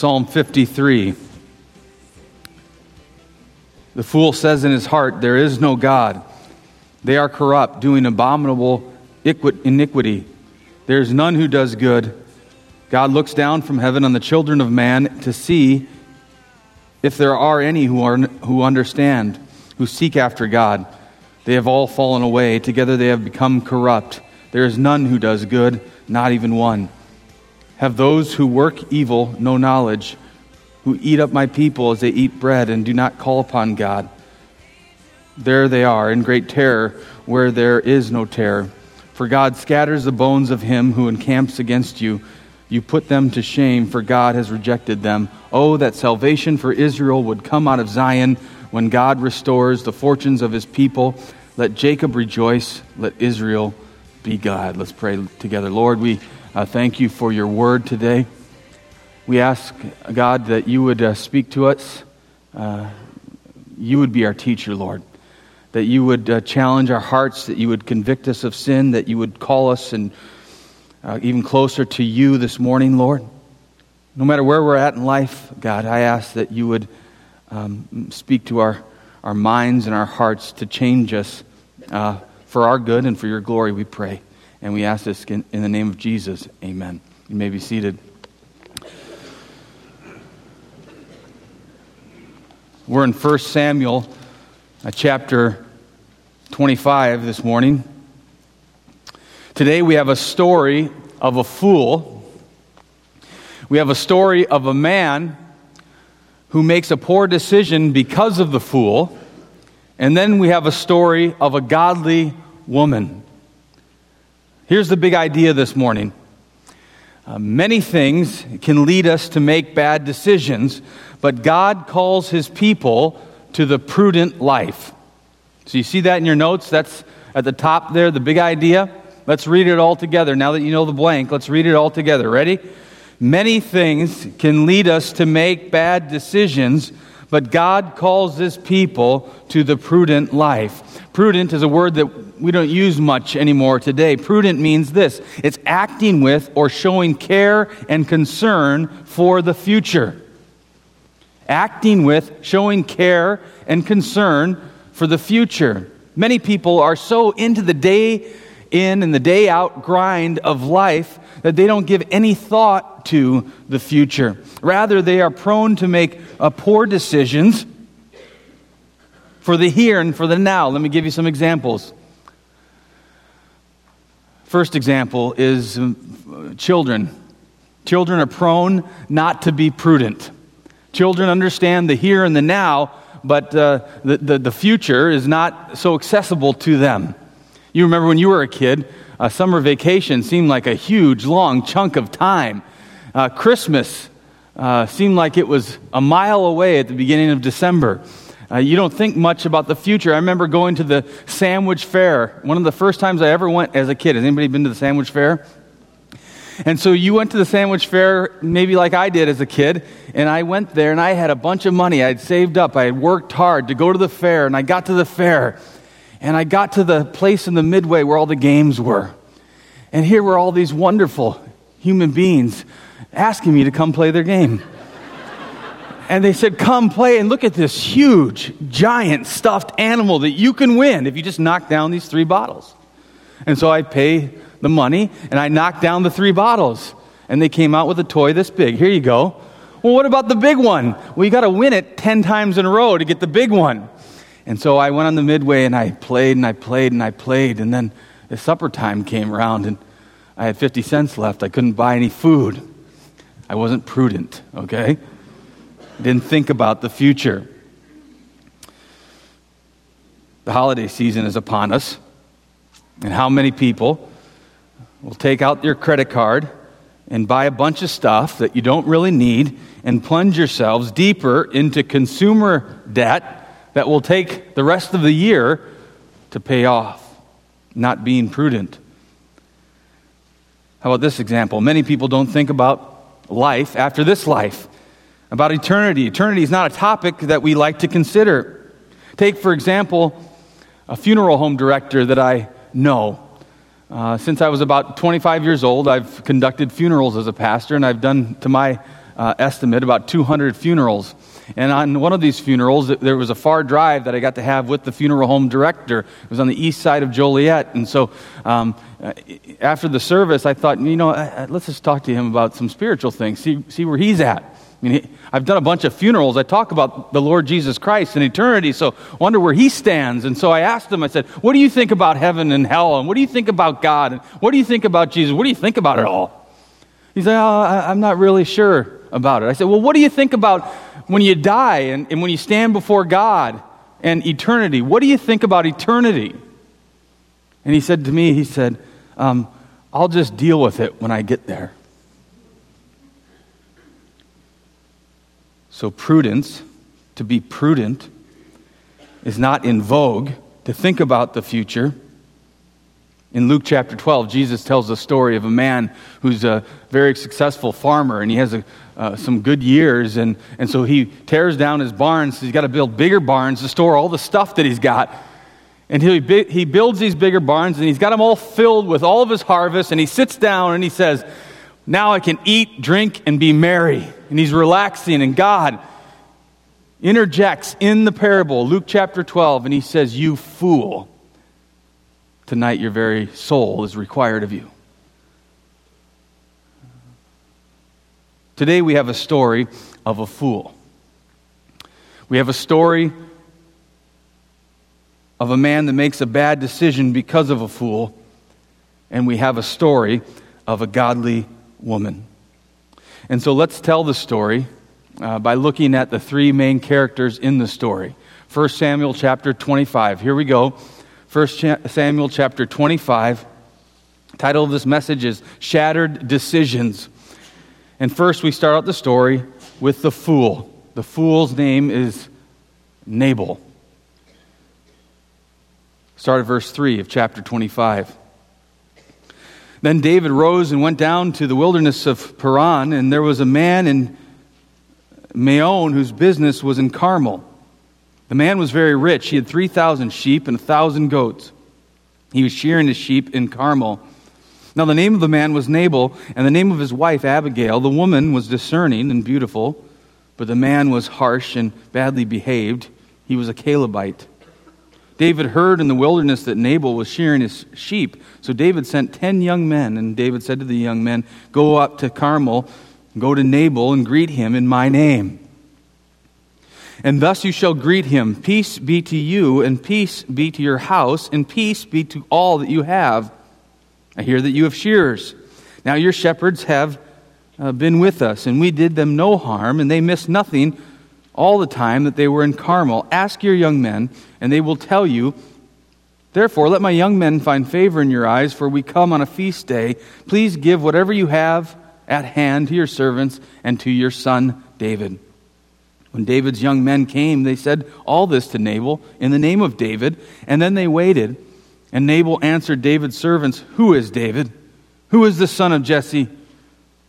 Psalm 53. The fool says in his heart, There is no God. They are corrupt, doing abominable iniquity. There is none who does good. God looks down from heaven on the children of man to see if there are any who, are, who understand, who seek after God. They have all fallen away. Together they have become corrupt. There is none who does good, not even one. Have those who work evil no knowledge, who eat up my people as they eat bread and do not call upon God? There they are in great terror where there is no terror. For God scatters the bones of him who encamps against you. You put them to shame, for God has rejected them. Oh, that salvation for Israel would come out of Zion when God restores the fortunes of his people. Let Jacob rejoice, let Israel be glad. Let's pray together. Lord, we uh, thank you for your word today. We ask, God, that you would uh, speak to us. Uh, you would be our teacher, Lord that you would uh, challenge our hearts, that you would convict us of sin, that you would call us and uh, even closer to you this morning, Lord. No matter where we're at in life, God, I ask that you would um, speak to our, our minds and our hearts to change us uh, for our good and for your glory, we pray. And we ask this in, in the name of Jesus. Amen. You may be seated. We're in 1 Samuel uh, chapter 25 this morning. Today we have a story of a fool. We have a story of a man who makes a poor decision because of the fool. And then we have a story of a godly woman. Here's the big idea this morning. Uh, many things can lead us to make bad decisions, but God calls his people to the prudent life. So you see that in your notes? That's at the top there, the big idea. Let's read it all together. Now that you know the blank, let's read it all together. Ready? Many things can lead us to make bad decisions, but God calls this people to the prudent life. Prudent is a word that we don't use much anymore today. Prudent means this it's acting with or showing care and concern for the future acting with, showing care and concern for the future. Many people are so into the day in and the day out grind of life that they don't give any thought to the future. Rather, they are prone to make uh, poor decisions for the here and for the now. Let me give you some examples. First example is um, children. Children are prone not to be prudent. Children understand the here and the now, but uh, the, the, the, future is not so accessible to them. You remember when you were a kid, a summer vacation seemed like a huge, long chunk of time. Uh, Christmas uh, seemed like it was a mile away at the beginning of December. Uh, you don't think much about the future. I remember going to the Sandwich Fair. One of the first times I ever went as a kid. Has anybody been to the Sandwich Fair? And so you went to the sandwich fair, maybe like I did as a kid, and I went there and I had a bunch of money. I had saved up. I had worked hard to go to the fair, and I got to the fair, and I got to the place in the midway where all the games were. And here were all these wonderful human beings asking me to come play their game. and they said, Come play and look at this huge, giant stuffed animal that you can win if you just knock down these three bottles. And so I pay the money and I knocked down the three bottles. And they came out with a toy this big. Here you go. Well, what about the big one? Well, you got to win it 10 times in a row to get the big one. And so I went on the midway and I played and I played and I played. And then the supper time came around and I had 50 cents left. I couldn't buy any food. I wasn't prudent, okay? Didn't think about the future. The holiday season is upon us. And how many people will take out your credit card and buy a bunch of stuff that you don't really need and plunge yourselves deeper into consumer debt that will take the rest of the year to pay off, not being prudent. How about this example? Many people don't think about life after this life, about eternity. Eternity is not a topic that we like to consider. Take, for example, a funeral home director that I know. Uh, since I was about 25 years old, I've conducted funerals as a pastor, and I've done, to my uh, estimate, about 200 funerals. And on one of these funerals, there was a far drive that I got to have with the funeral home director. It was on the east side of Joliet. And so um, uh, after the service, I thought, you know, let's just talk to him about some spiritual things, see, see where he's at. I mean, I've done a bunch of funerals. I talk about the Lord Jesus Christ and eternity, so wonder where he stands. And so I asked him, I said, What do you think about heaven and hell? And what do you think about God? And what do you think about Jesus? What do you think about it all? He said, oh, I'm not really sure about it. I said, Well, what do you think about when you die and, and when you stand before God and eternity? What do you think about eternity? And he said to me, He said, um, I'll just deal with it when I get there. So, prudence, to be prudent, is not in vogue to think about the future. In Luke chapter 12, Jesus tells the story of a man who's a very successful farmer and he has a, uh, some good years. And, and so he tears down his barns. He's got to build bigger barns to store all the stuff that he's got. And he, he builds these bigger barns and he's got them all filled with all of his harvest. And he sits down and he says, Now I can eat, drink, and be merry and he's relaxing, and God interjects in the parable, Luke chapter 12, and he says, You fool, tonight your very soul is required of you. Today we have a story of a fool. We have a story of a man that makes a bad decision because of a fool, and we have a story of a godly woman. And so let's tell the story uh, by looking at the three main characters in the story. 1 Samuel chapter 25. Here we go. 1 Samuel chapter 25. Title of this message is Shattered Decisions. And first, we start out the story with the fool. The fool's name is Nabal. Start at verse 3 of chapter 25. Then David rose and went down to the wilderness of Paran, and there was a man in Maon whose business was in Carmel. The man was very rich. He had 3,000 sheep and 1,000 goats. He was shearing his sheep in Carmel. Now, the name of the man was Nabal, and the name of his wife Abigail. The woman was discerning and beautiful, but the man was harsh and badly behaved. He was a Calebite. David heard in the wilderness that Nabal was shearing his sheep. So David sent ten young men, and David said to the young men, Go up to Carmel, go to Nabal, and greet him in my name. And thus you shall greet him Peace be to you, and peace be to your house, and peace be to all that you have. I hear that you have shearers. Now your shepherds have uh, been with us, and we did them no harm, and they missed nothing all the time that they were in Carmel. Ask your young men, and they will tell you. Therefore, let my young men find favor in your eyes, for we come on a feast day. Please give whatever you have at hand to your servants and to your son David. When David's young men came, they said all this to Nabal in the name of David, and then they waited. And Nabal answered David's servants, Who is David? Who is the son of Jesse?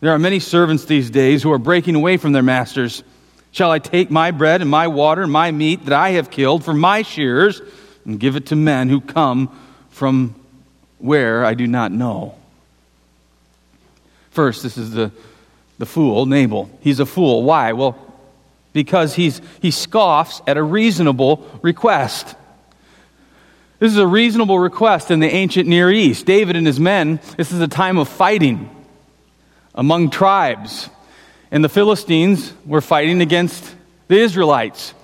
There are many servants these days who are breaking away from their masters. Shall I take my bread and my water and my meat that I have killed for my shearers and give it to men who come from where I do not know? First, this is the, the fool, Nabal. He's a fool. Why? Well, because he's, he scoffs at a reasonable request. This is a reasonable request in the ancient Near East. David and his men, this is a time of fighting among tribes. And the Philistines were fighting against the Israelites.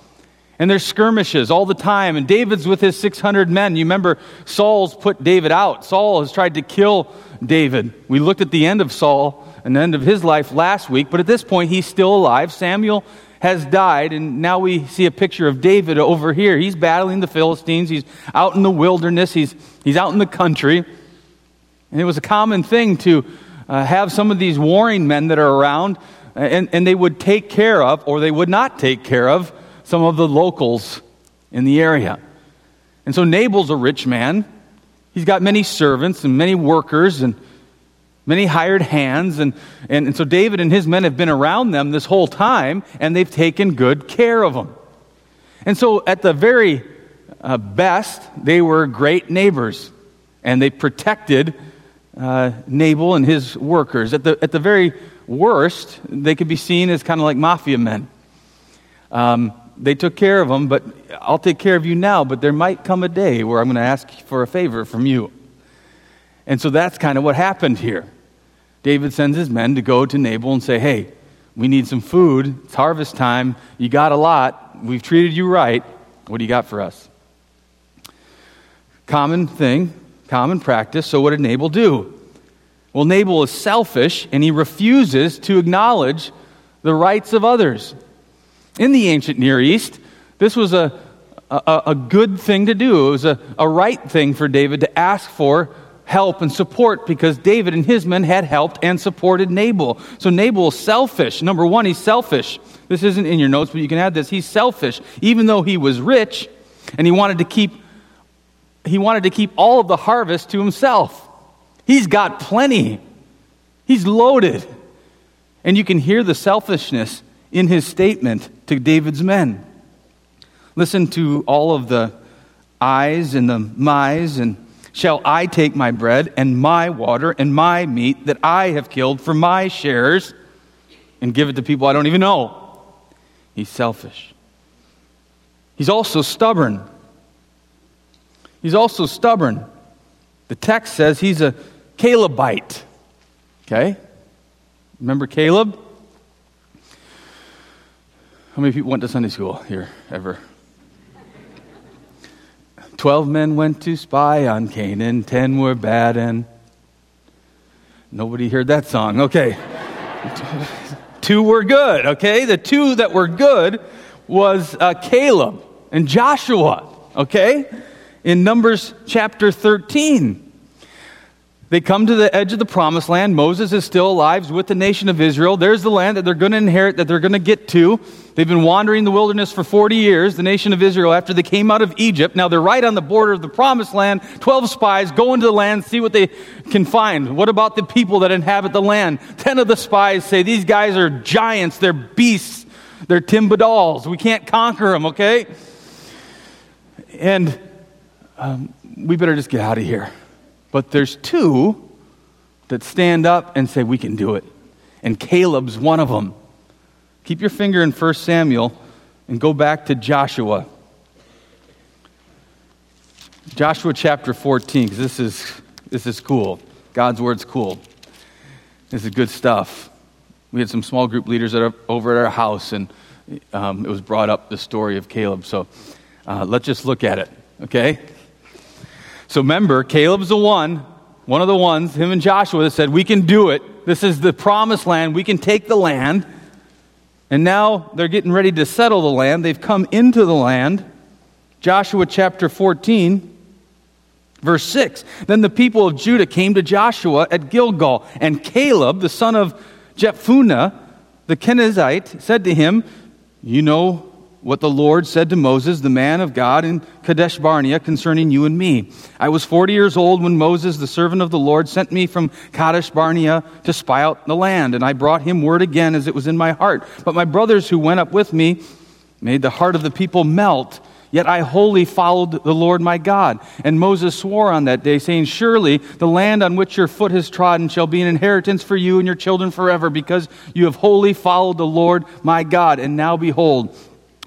And there's skirmishes all the time. And David's with his 600 men. You remember Saul's put David out. Saul has tried to kill David. We looked at the end of Saul and the end of his life last week, but at this point he's still alive. Samuel has died, and now we see a picture of David over here. He's battling the Philistines. He's out in the wilderness. He's, he's out in the country. And it was a common thing to uh, have some of these warring men that are around and, and they would take care of, or they would not take care of, some of the locals in the area. And so Nabal's a rich man. He's got many servants and many workers and many hired hands. And, and, and so David and his men have been around them this whole time, and they've taken good care of them. And so, at the very uh, best, they were great neighbors, and they protected uh, Nabal and his workers. At the, at the very worst, they could be seen as kind of like mafia men. Um, they took care of them, but I'll take care of you now, but there might come a day where I'm going to ask for a favor from you. And so that's kind of what happened here. David sends his men to go to Nabal and say, Hey, we need some food. It's harvest time. You got a lot. We've treated you right. What do you got for us? Common thing, common practice. So, what did Nabal do? Well, Nabal is selfish and he refuses to acknowledge the rights of others. In the ancient Near East, this was a, a, a good thing to do. It was a, a right thing for David to ask for help and support because David and his men had helped and supported Nabal. So Nabal is selfish. Number one, he's selfish. This isn't in your notes, but you can add this. He's selfish. Even though he was rich and he wanted to keep he wanted to keep all of the harvest to himself. He's got plenty. He's loaded. And you can hear the selfishness in his statement to David's men. Listen to all of the I's and the my's and shall I take my bread and my water and my meat that I have killed for my shares and give it to people I don't even know. He's selfish. He's also stubborn. He's also stubborn. The text says he's a Calebite. Okay? Remember Caleb? How many people went to Sunday school here ever? Twelve men went to spy on Canaan, ten were bad, and nobody heard that song. Okay. two were good, okay? The two that were good was uh, Caleb and Joshua, okay? In Numbers chapter 13. They come to the edge of the promised land. Moses is still alive with the nation of Israel. There's the land that they're going to inherit, that they're going to get to. They've been wandering the wilderness for 40 years, the nation of Israel, after they came out of Egypt. Now they're right on the border of the promised land. 12 spies go into the land, see what they can find. What about the people that inhabit the land? 10 of the spies say, These guys are giants, they're beasts, they're Timbadals. We can't conquer them, okay? And um, we better just get out of here. But there's two that stand up and say, We can do it. And Caleb's one of them. Keep your finger in 1 Samuel and go back to Joshua. Joshua chapter 14, because this is, this is cool. God's word's cool. This is good stuff. We had some small group leaders that are over at our house, and um, it was brought up the story of Caleb. So uh, let's just look at it, okay? So remember, Caleb's the one, one of the ones, him and Joshua, that said, We can do it. This is the promised land. We can take the land. And now they're getting ready to settle the land. They've come into the land. Joshua chapter 14, verse 6. Then the people of Judah came to Joshua at Gilgal, and Caleb, the son of Jephunneh, the Kenizzite, said to him, You know what the Lord said to Moses, the man of God, in Kadesh Barnea concerning you and me. I was 40 years old when Moses, the servant of the Lord, sent me from Kadesh Barnea to spy out the land, and I brought him word again as it was in my heart. But my brothers who went up with me made the heart of the people melt. Yet I wholly followed the Lord my God. And Moses swore on that day, saying, Surely the land on which your foot has trodden shall be an inheritance for you and your children forever, because you have wholly followed the Lord my God. And now behold,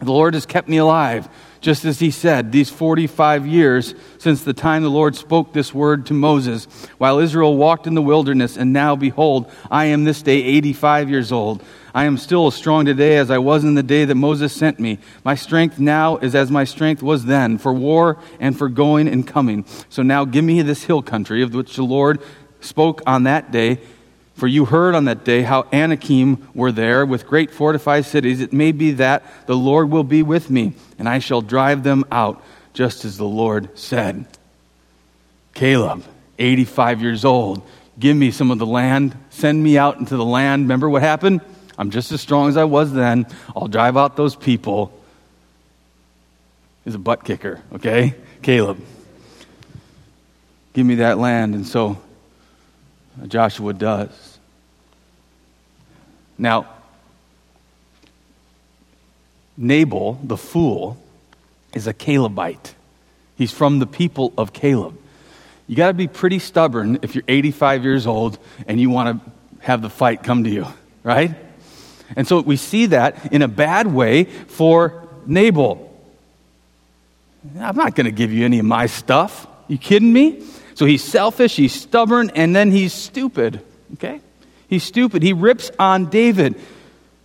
the Lord has kept me alive, just as he said, these 45 years since the time the Lord spoke this word to Moses, while Israel walked in the wilderness, and now behold, I am this day 85 years old. I am still as strong today as I was in the day that Moses sent me. My strength now is as my strength was then, for war and for going and coming. So now give me this hill country of which the Lord spoke on that day for you heard on that day how Anakim were there with great fortified cities. It may be that the Lord will be with me, and I shall drive them out, just as the Lord said. Caleb, 85 years old, give me some of the land, send me out into the land. Remember what happened? I'm just as strong as I was then. I'll drive out those people. He's a butt kicker, okay? Caleb. Give me that land. And so Joshua does. Now, Nabal, the fool, is a Calebite. He's from the people of Caleb. You got to be pretty stubborn if you're 85 years old and you want to have the fight come to you. right? And so we see that in a bad way for Nabal. I'm not going to give you any of my stuff. You kidding me? So he's selfish, he's stubborn, and then he's stupid. Okay? He's stupid. He rips on David.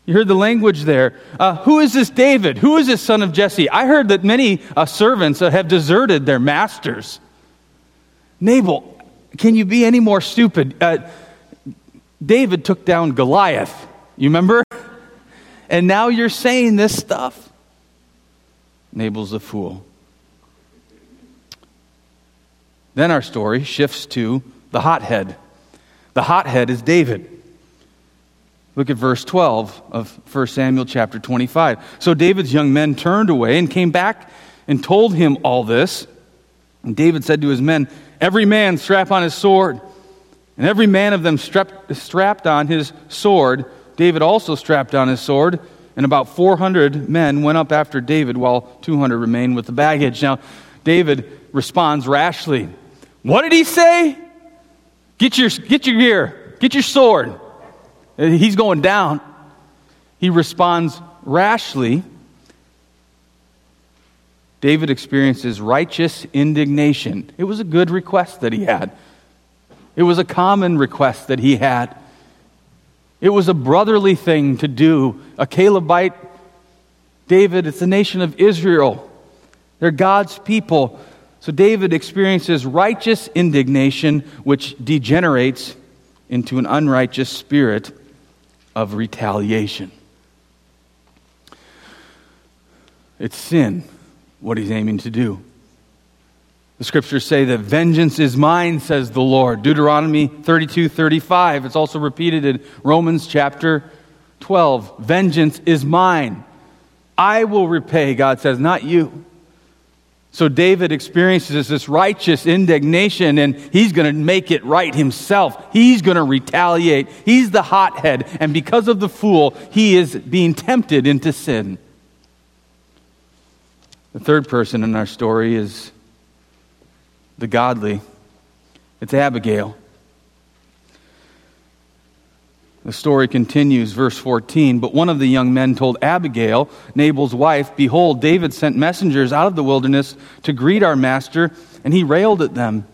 You heard the language there. Uh, who is this David? Who is this son of Jesse? I heard that many uh, servants uh, have deserted their masters. Nabal, can you be any more stupid? Uh, David took down Goliath. You remember? And now you're saying this stuff? Nabal's a fool. Then our story shifts to the hothead. The hothead is David. Look at verse 12 of 1 Samuel chapter 25. So David's young men turned away and came back and told him all this. And David said to his men, Every man strap on his sword. And every man of them strapped, on his sword. David also strapped on his sword. And about 400 men went up after David, while 200 remained with the baggage. Now, David responds rashly. What did he say? Get your, get your gear, get your sword. He's going down. He responds rashly. David experiences righteous indignation. It was a good request that he had. It was a common request that he had. It was a brotherly thing to do. A Calebite, David, it's the nation of Israel. They're God's people. So David experiences righteous indignation, which degenerates into an unrighteous spirit of retaliation. It's sin, what he's aiming to do. The scriptures say that vengeance is mine, says the Lord. Deuteronomy 32 35. It's also repeated in Romans chapter 12. Vengeance is mine. I will repay, God says, not you. So David experiences this righteous indignation and he's going to make it right himself. He's going to retaliate. He's the hothead. And because of the fool, he is being tempted into sin. The third person in our story is the godly. It's Abigail. The story continues, verse 14. But one of the young men told Abigail, Nabal's wife, Behold, David sent messengers out of the wilderness to greet our master, and he railed at them.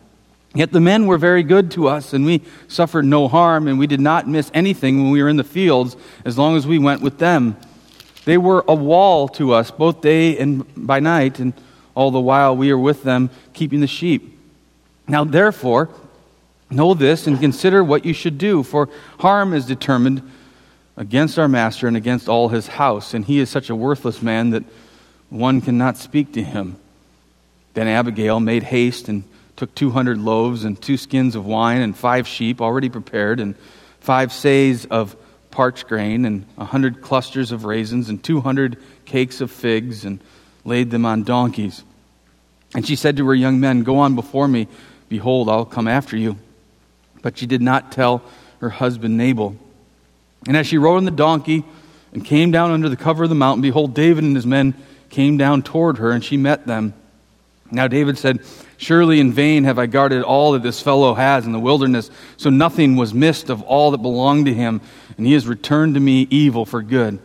Yet the men were very good to us, and we suffered no harm, and we did not miss anything when we were in the fields, as long as we went with them. They were a wall to us, both day and by night, and all the while we were with them, keeping the sheep. Now, therefore, Know this and consider what you should do, for harm is determined against our master and against all his house, and he is such a worthless man that one cannot speak to him. Then Abigail made haste and took 200 loaves and two skins of wine and five sheep already prepared and five seahs of parched grain and a hundred clusters of raisins and 200 cakes of figs and laid them on donkeys. And she said to her young men, Go on before me. Behold, I'll come after you. But she did not tell her husband Nabal. And as she rode on the donkey and came down under the cover of the mountain, behold, David and his men came down toward her, and she met them. Now David said, Surely in vain have I guarded all that this fellow has in the wilderness, so nothing was missed of all that belonged to him, and he has returned to me evil for good.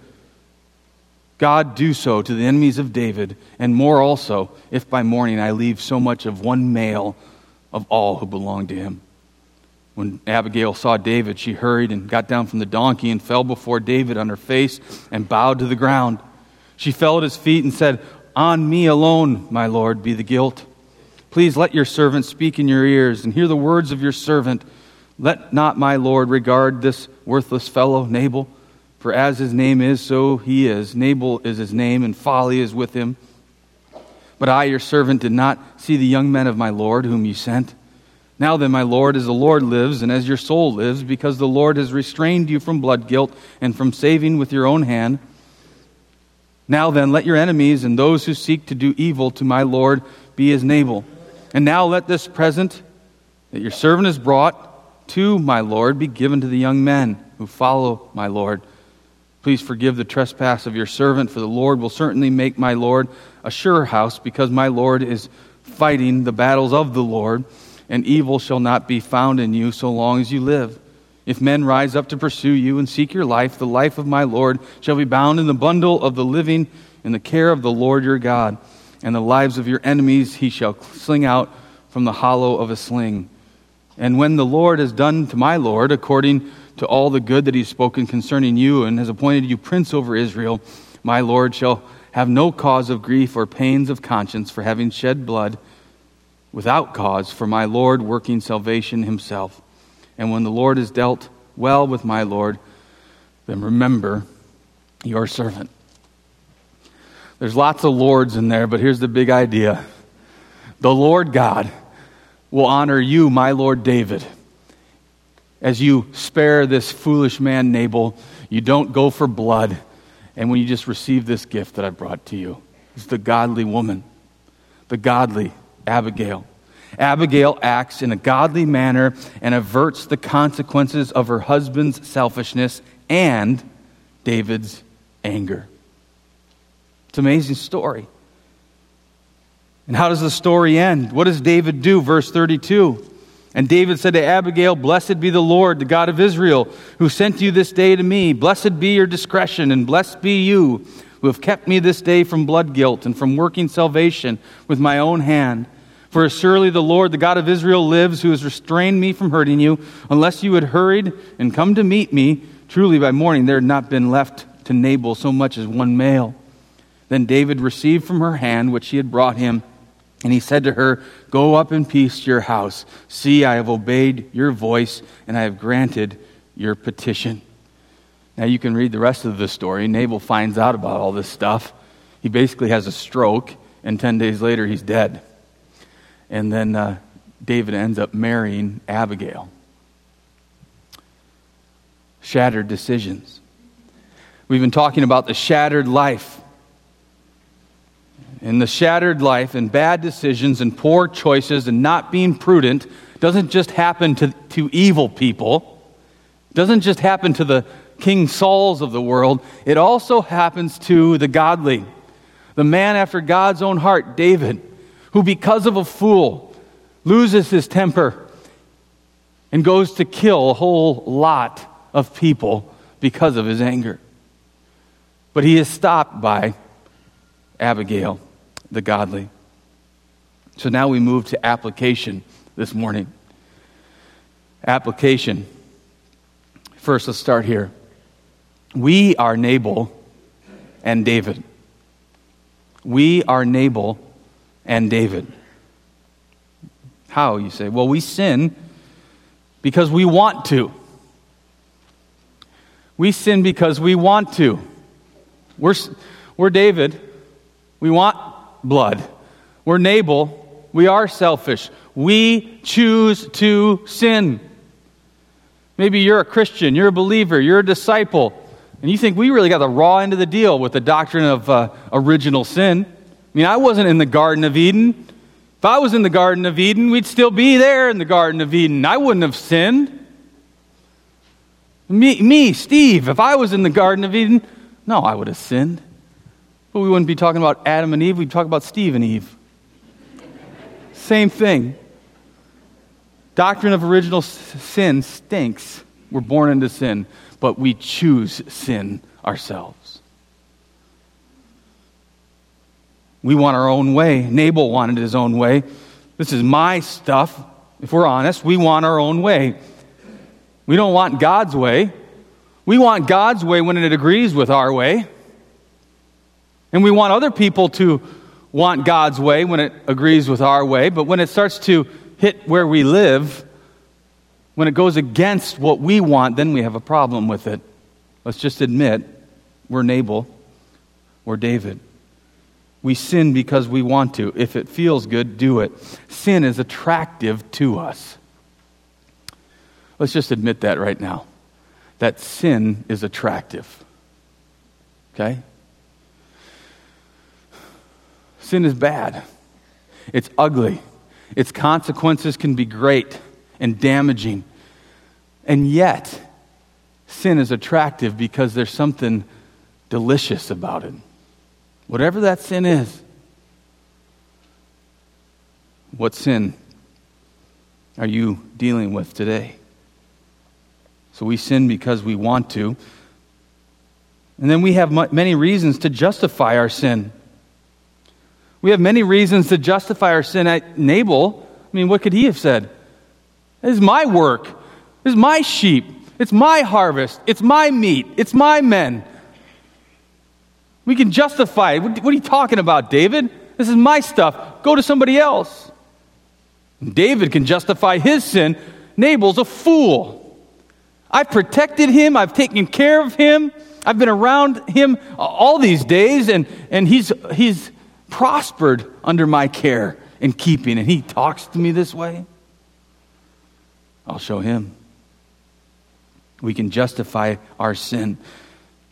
God do so to the enemies of David, and more also, if by morning I leave so much of one male of all who belong to him. When Abigail saw David, she hurried and got down from the donkey and fell before David on her face and bowed to the ground. She fell at his feet and said, On me alone, my Lord, be the guilt. Please let your servant speak in your ears and hear the words of your servant. Let not my Lord regard this worthless fellow, Nabal, for as his name is, so he is. Nabal is his name, and folly is with him. But I, your servant, did not see the young men of my Lord whom you sent. Now then, my Lord, as the Lord lives and as your soul lives, because the Lord has restrained you from blood guilt and from saving with your own hand. Now then, let your enemies and those who seek to do evil to my Lord be as Nabal. And now let this present that your servant has brought to my Lord be given to the young men who follow my Lord. Please forgive the trespass of your servant, for the Lord will certainly make my Lord a sure house, because my Lord is fighting the battles of the Lord and evil shall not be found in you so long as you live. If men rise up to pursue you and seek your life, the life of my Lord shall be bound in the bundle of the living in the care of the Lord your God. And the lives of your enemies he shall sling out from the hollow of a sling. And when the Lord has done to my Lord according to all the good that he's spoken concerning you and has appointed you prince over Israel, my Lord shall have no cause of grief or pains of conscience for having shed blood without cause for my Lord working salvation himself. And when the Lord has dealt well with my Lord, then remember your servant. There's lots of lords in there, but here's the big idea the Lord God will honor you, my Lord David, as you spare this foolish man Nabal. You don't go for blood. And when you just receive this gift that I brought to you, it's the godly woman, the godly Abigail. Abigail acts in a godly manner and averts the consequences of her husband's selfishness and David's anger. It's an amazing story. And how does the story end? What does David do? Verse 32. And David said to Abigail, Blessed be the Lord, the God of Israel, who sent you this day to me. Blessed be your discretion, and blessed be you, who have kept me this day from blood guilt and from working salvation with my own hand. For as surely the Lord, the God of Israel, lives, who has restrained me from hurting you, unless you had hurried and come to meet me, truly by morning there had not been left to Nabal so much as one male. Then David received from her hand what she had brought him, and he said to her, Go up in peace to your house. See, I have obeyed your voice, and I have granted your petition. Now you can read the rest of the story. Nabal finds out about all this stuff. He basically has a stroke, and 10 days later, he's dead. And then uh, David ends up marrying Abigail. Shattered decisions. We've been talking about the shattered life. And the shattered life and bad decisions and poor choices and not being prudent doesn't just happen to, to evil people, it doesn't just happen to the King Sauls of the world, it also happens to the godly. The man after God's own heart, David who, because of a fool, loses his temper and goes to kill a whole lot of people because of his anger. But he is stopped by Abigail, the godly. So now we move to application this morning. Application. First, let's start here. We are Nabal and David. We are Nabal and David. How, you say? Well, we sin because we want to. We sin because we want to. We're, we're David. We want blood. We're Nabal. We are selfish. We choose to sin. Maybe you're a Christian, you're a believer, you're a disciple, and you think we really got the raw end of the deal with the doctrine of uh, original sin. I mean, I wasn't in the Garden of Eden. If I was in the Garden of Eden, we'd still be there in the Garden of Eden. I wouldn't have sinned. Me, me, Steve, if I was in the Garden of Eden, no, I would have sinned. But we wouldn't be talking about Adam and Eve, we'd talk about Steve and Eve. Same thing. Doctrine of original sin stinks. We're born into sin, but we choose sin ourselves. We want our own way. Nabal wanted his own way. This is my stuff. If we're honest, we want our own way. We don't want God's way. We want God's way when it agrees with our way. And we want other people to want God's way when it agrees with our way. But when it starts to hit where we live, when it goes against what we want, then we have a problem with it. Let's just admit we're Nabal, we're David. We sin because we want to. If it feels good, do it. Sin is attractive to us. Let's just admit that right now. That sin is attractive. Okay? Sin is bad. It's ugly. Its consequences can be great and damaging. And yet, sin is attractive because there's something delicious about it. Whatever that sin is. What sin are you dealing with today? So we sin because we want to. And then we have many reasons to justify our sin. We have many reasons to justify our sin. At Nabal, I mean, what could he have said? This is my work. This is my sheep. It's my harvest. It's my meat. It's my men. We can justify it. What are you talking about, David? This is my stuff. Go to somebody else. David can justify his sin. Nabal's a fool. I've protected him. I've taken care of him. I've been around him all these days, and, and he's, he's prospered under my care and keeping, and he talks to me this way. I'll show him. We can justify our sin.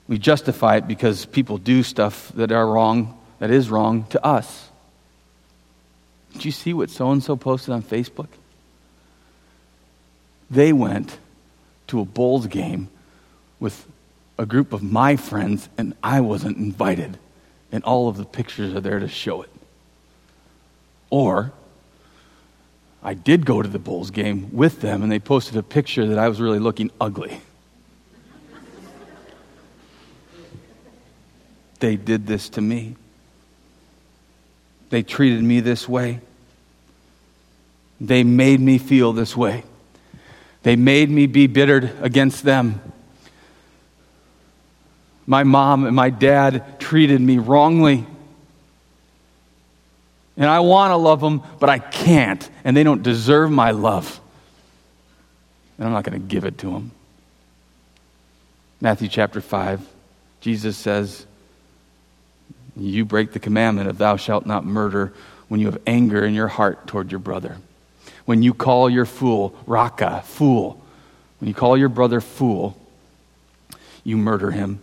We justify it because people do stuff that are wrong, that is wrong to us. Did you see what so and so posted on Facebook? They went to a Bulls game with a group of my friends, and I wasn't invited. And all of the pictures are there to show it. Or I did go to the Bulls game with them, and they posted a picture that I was really looking ugly. They did this to me. They treated me this way. They made me feel this way. They made me be bittered against them. My mom and my dad treated me wrongly. And I want to love them, but I can't. And they don't deserve my love. And I'm not going to give it to them. Matthew chapter 5, Jesus says, You break the commandment of thou shalt not murder when you have anger in your heart toward your brother. When you call your fool, Raka, fool, when you call your brother fool, you murder him.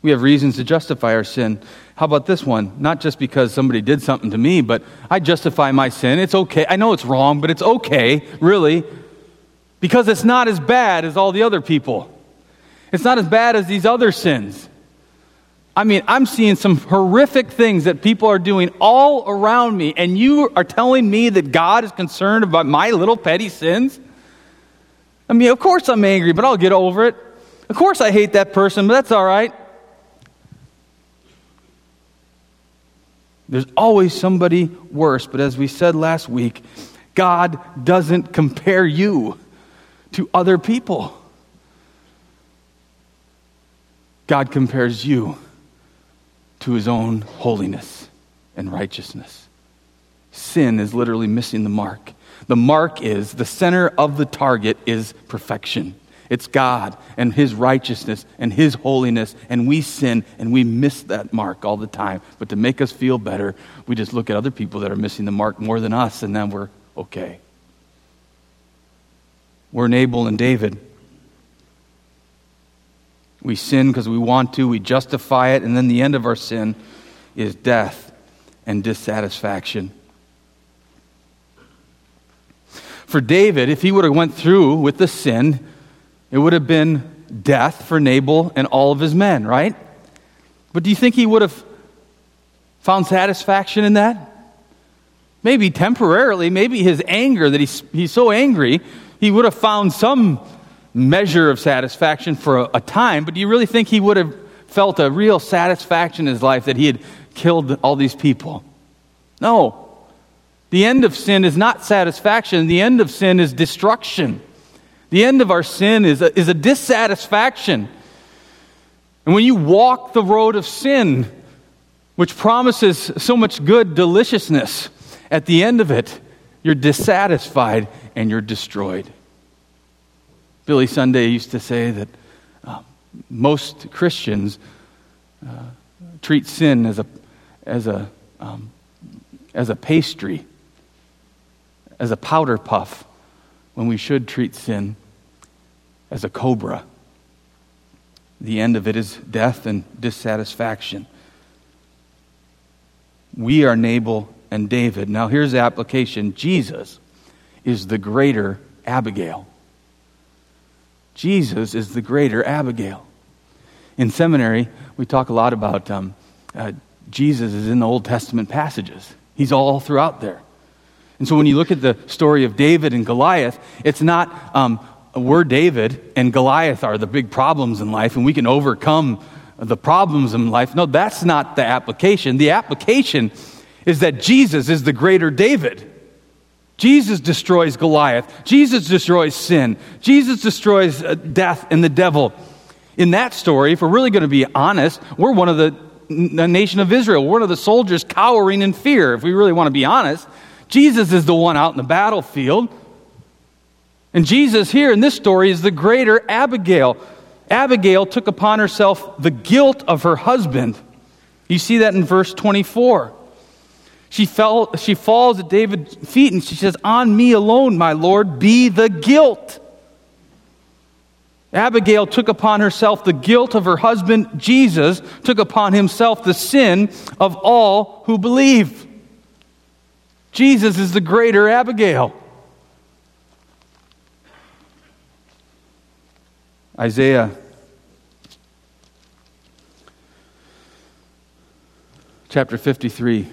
We have reasons to justify our sin. How about this one? Not just because somebody did something to me, but I justify my sin. It's okay. I know it's wrong, but it's okay, really, because it's not as bad as all the other people. It's not as bad as these other sins. I mean, I'm seeing some horrific things that people are doing all around me, and you are telling me that God is concerned about my little petty sins? I mean, of course I'm angry, but I'll get over it. Of course I hate that person, but that's all right. There's always somebody worse, but as we said last week, God doesn't compare you to other people. God compares you to his own holiness and righteousness. Sin is literally missing the mark. The mark is, the center of the target is perfection. It's God and His righteousness and His holiness, and we sin and we miss that mark all the time. But to make us feel better, we just look at other people that are missing the mark more than us, and then we're okay. We're Nabal and David. We sin because we want to, we justify it, and then the end of our sin is death and dissatisfaction. For David, if he would have went through with the sin, it would have been death for Nabal and all of his men, right? But do you think he would have found satisfaction in that? Maybe temporarily, maybe his anger that he's, he's so angry, he would have found some measure of satisfaction for a, a time, but do you really think he would have felt a real satisfaction in his life that he had killed all these people? No. The end of sin is not satisfaction, the end of sin is destruction. The end of our sin is a, is a dissatisfaction. And when you walk the road of sin, which promises so much good deliciousness, at the end of it, you're dissatisfied and you're destroyed. Billy Sunday used to say that uh, most Christians uh, treat sin as a, as, a, um, as a pastry, as a powder puff when we should treat sin as a cobra. The end of it is death and dissatisfaction. We are Nabal and David. Now, here's the application Jesus is the greater Abigail. Jesus is the greater Abigail. In seminary, we talk a lot about um, uh, Jesus is in the Old Testament passages. He's all throughout there. And so when you look at the story of David and Goliath, it's not um, we're David and Goliath are the big problems in life, and we can overcome the problems in life. No, that's not the application. The application is that Jesus is the greater David. Jesus destroys Goliath. Jesus destroys sin. Jesus destroys uh, death and the devil. In that story, if we're really going to be honest, we're one of the, the nation of Israel. We're one of the soldiers cowering in fear. If we really want to be honest, Jesus is the one out in the battlefield. And Jesus here in this story is the greater Abigail. Abigail took upon herself the guilt of her husband. You see that in verse 24. She, fell, she falls at David's feet and she says, On me alone, my Lord, be the guilt. Abigail took upon herself the guilt of her husband. Jesus took upon himself the sin of all who believe. Jesus is the greater Abigail. Isaiah chapter 53.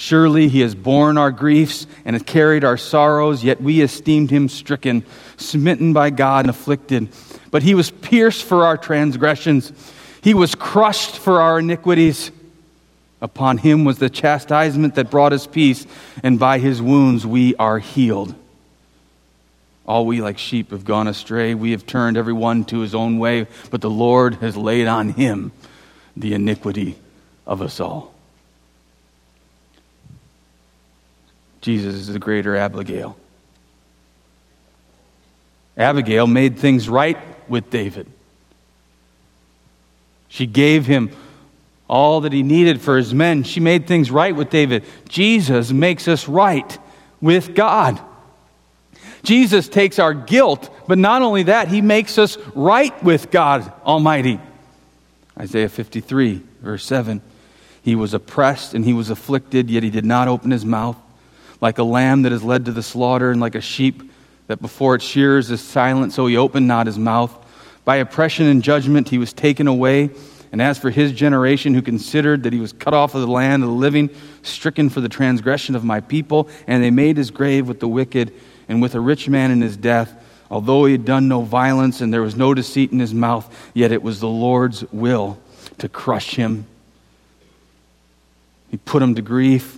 Surely he has borne our griefs and has carried our sorrows, yet we esteemed him stricken, smitten by God, and afflicted. But he was pierced for our transgressions, he was crushed for our iniquities. Upon him was the chastisement that brought us peace, and by his wounds we are healed. All we like sheep have gone astray. We have turned every one to his own way, but the Lord has laid on him the iniquity of us all. Jesus is the greater Abigail. Abigail made things right with David. She gave him all that he needed for his men. She made things right with David. Jesus makes us right with God. Jesus takes our guilt, but not only that, he makes us right with God Almighty. Isaiah 53, verse 7. He was oppressed and he was afflicted, yet he did not open his mouth. Like a lamb that is led to the slaughter, and like a sheep that before its shears is silent, so he opened not his mouth. By oppression and judgment he was taken away. And as for his generation, who considered that he was cut off of the land of the living, stricken for the transgression of my people, and they made his grave with the wicked and with a rich man in his death, although he had done no violence and there was no deceit in his mouth, yet it was the Lord's will to crush him. He put him to grief.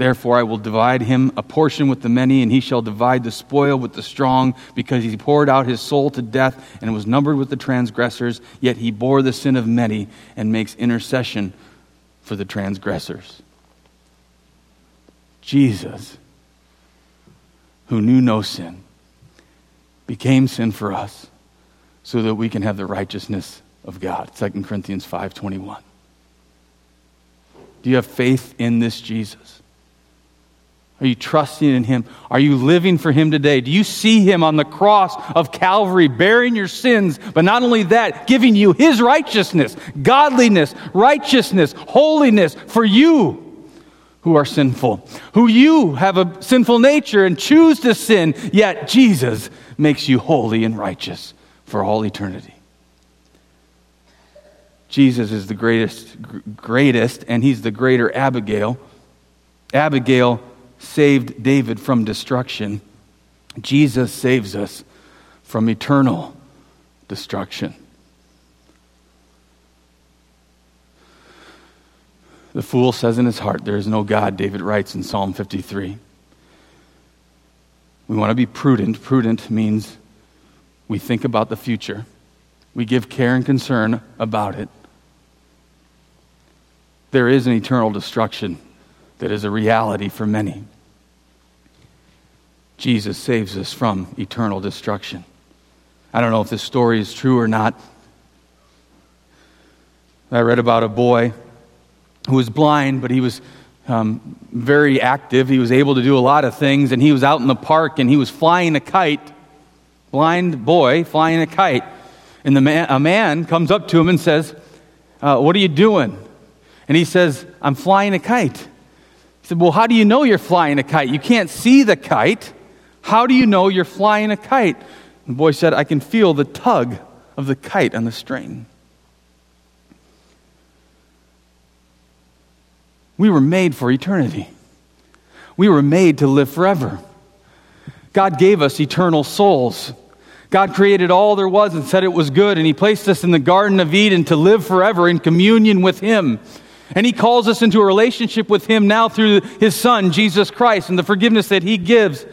Therefore, I will divide him a portion with the many, and he shall divide the spoil with the strong, because he poured out his soul to death and was numbered with the transgressors. Yet he bore the sin of many and makes intercession for the transgressors. Jesus, who knew no sin, became sin for us so that we can have the righteousness of God. 2 Corinthians 5:21. Do you have faith in this Jesus? Are you trusting in him? Are you living for him today? Do you see him on the cross of Calvary bearing your sins, but not only that, giving you his righteousness, godliness, righteousness, holiness for you? who are sinful, who you have a sinful nature and choose to sin, yet Jesus makes you holy and righteous for all eternity. Jesus is the greatest, greatest, and he's the greater Abigail. Abigail saved David from destruction. Jesus saves us from eternal destruction. The fool says in his heart, There is no God, David writes in Psalm 53. We want to be prudent. Prudent means we think about the future, we give care and concern about it. There is an eternal destruction that is a reality for many. Jesus saves us from eternal destruction. I don't know if this story is true or not. I read about a boy who was blind, but he was um, very active. He was able to do a lot of things, and he was out in the park and he was flying a kite. Blind boy flying a kite. And the man, a man comes up to him and says, uh, What are you doing? And he says, I'm flying a kite. Said, Well, how do you know you're flying a kite? You can't see the kite. How do you know you're flying a kite? The boy said, I can feel the tug of the kite on the string. We were made for eternity. We were made to live forever. God gave us eternal souls. God created all there was and said it was good, and He placed us in the Garden of Eden to live forever in communion with Him. And He calls us into a relationship with Him now through His Son, Jesus Christ, and the forgiveness that He gives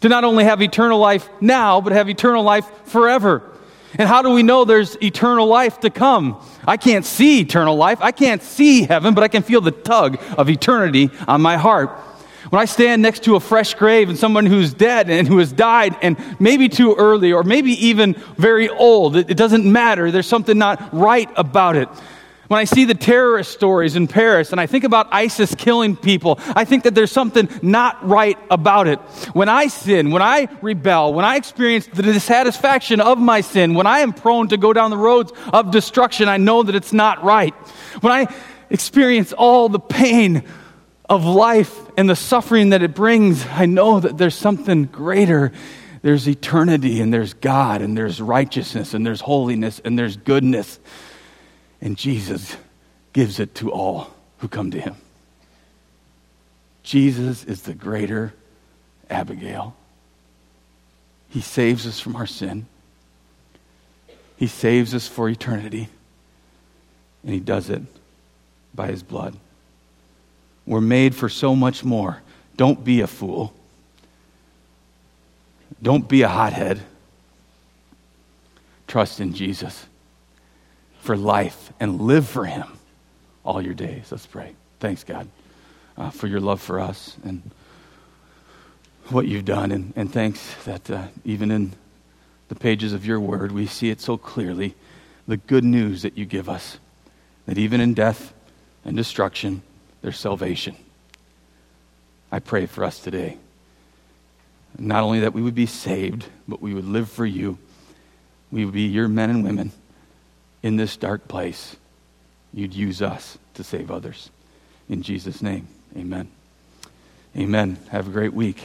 to not only have eternal life now, but have eternal life forever. And how do we know there's eternal life to come? I can't see eternal life. I can't see heaven, but I can feel the tug of eternity on my heart. When I stand next to a fresh grave and someone who's dead and who has died and maybe too early or maybe even very old, it, doesn't matter. There's something not right about it. When I see the terrorist stories in Paris and I think about ISIS killing people, I think that there's something not right about it. When I sin, when I rebel, when I experience the dissatisfaction of my sin, when I am prone to go down the roads of destruction, I know that it's not right. When I experience all the pain of life and the suffering that it brings, I know that there's something greater. There's eternity and there's God and there's righteousness and there's holiness and there's goodness. And Jesus gives it to all who come to him. Jesus is the greater Abigail. He saves us from our sin. He saves us for eternity. And he does it by his blood. We're made for so much more. Don't be a fool. Don't be a hothead. Trust in Jesus for life and live for Him all your days. Let's pray. Thanks, God, uh, for your love for us and what you've done. And, and thanks that uh, even in the pages of your word, we see it so clearly the good news that you give us that even in death and destruction, there's salvation. I pray for us today. Not only that we would be saved, but we would live for you. We would be your men and women in this dark place, you'd use us to save others. In Jesus' name, amen. Amen. Have a great week.